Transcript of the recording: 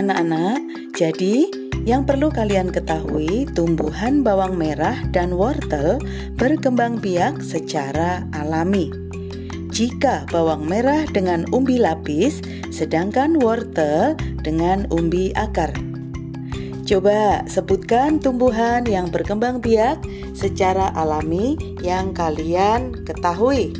Anak-anak, jadi yang perlu kalian ketahui, tumbuhan bawang merah dan wortel berkembang biak secara alami. Jika bawang merah dengan umbi lapis, sedangkan wortel dengan umbi akar. Coba sebutkan tumbuhan yang berkembang biak secara alami yang kalian ketahui.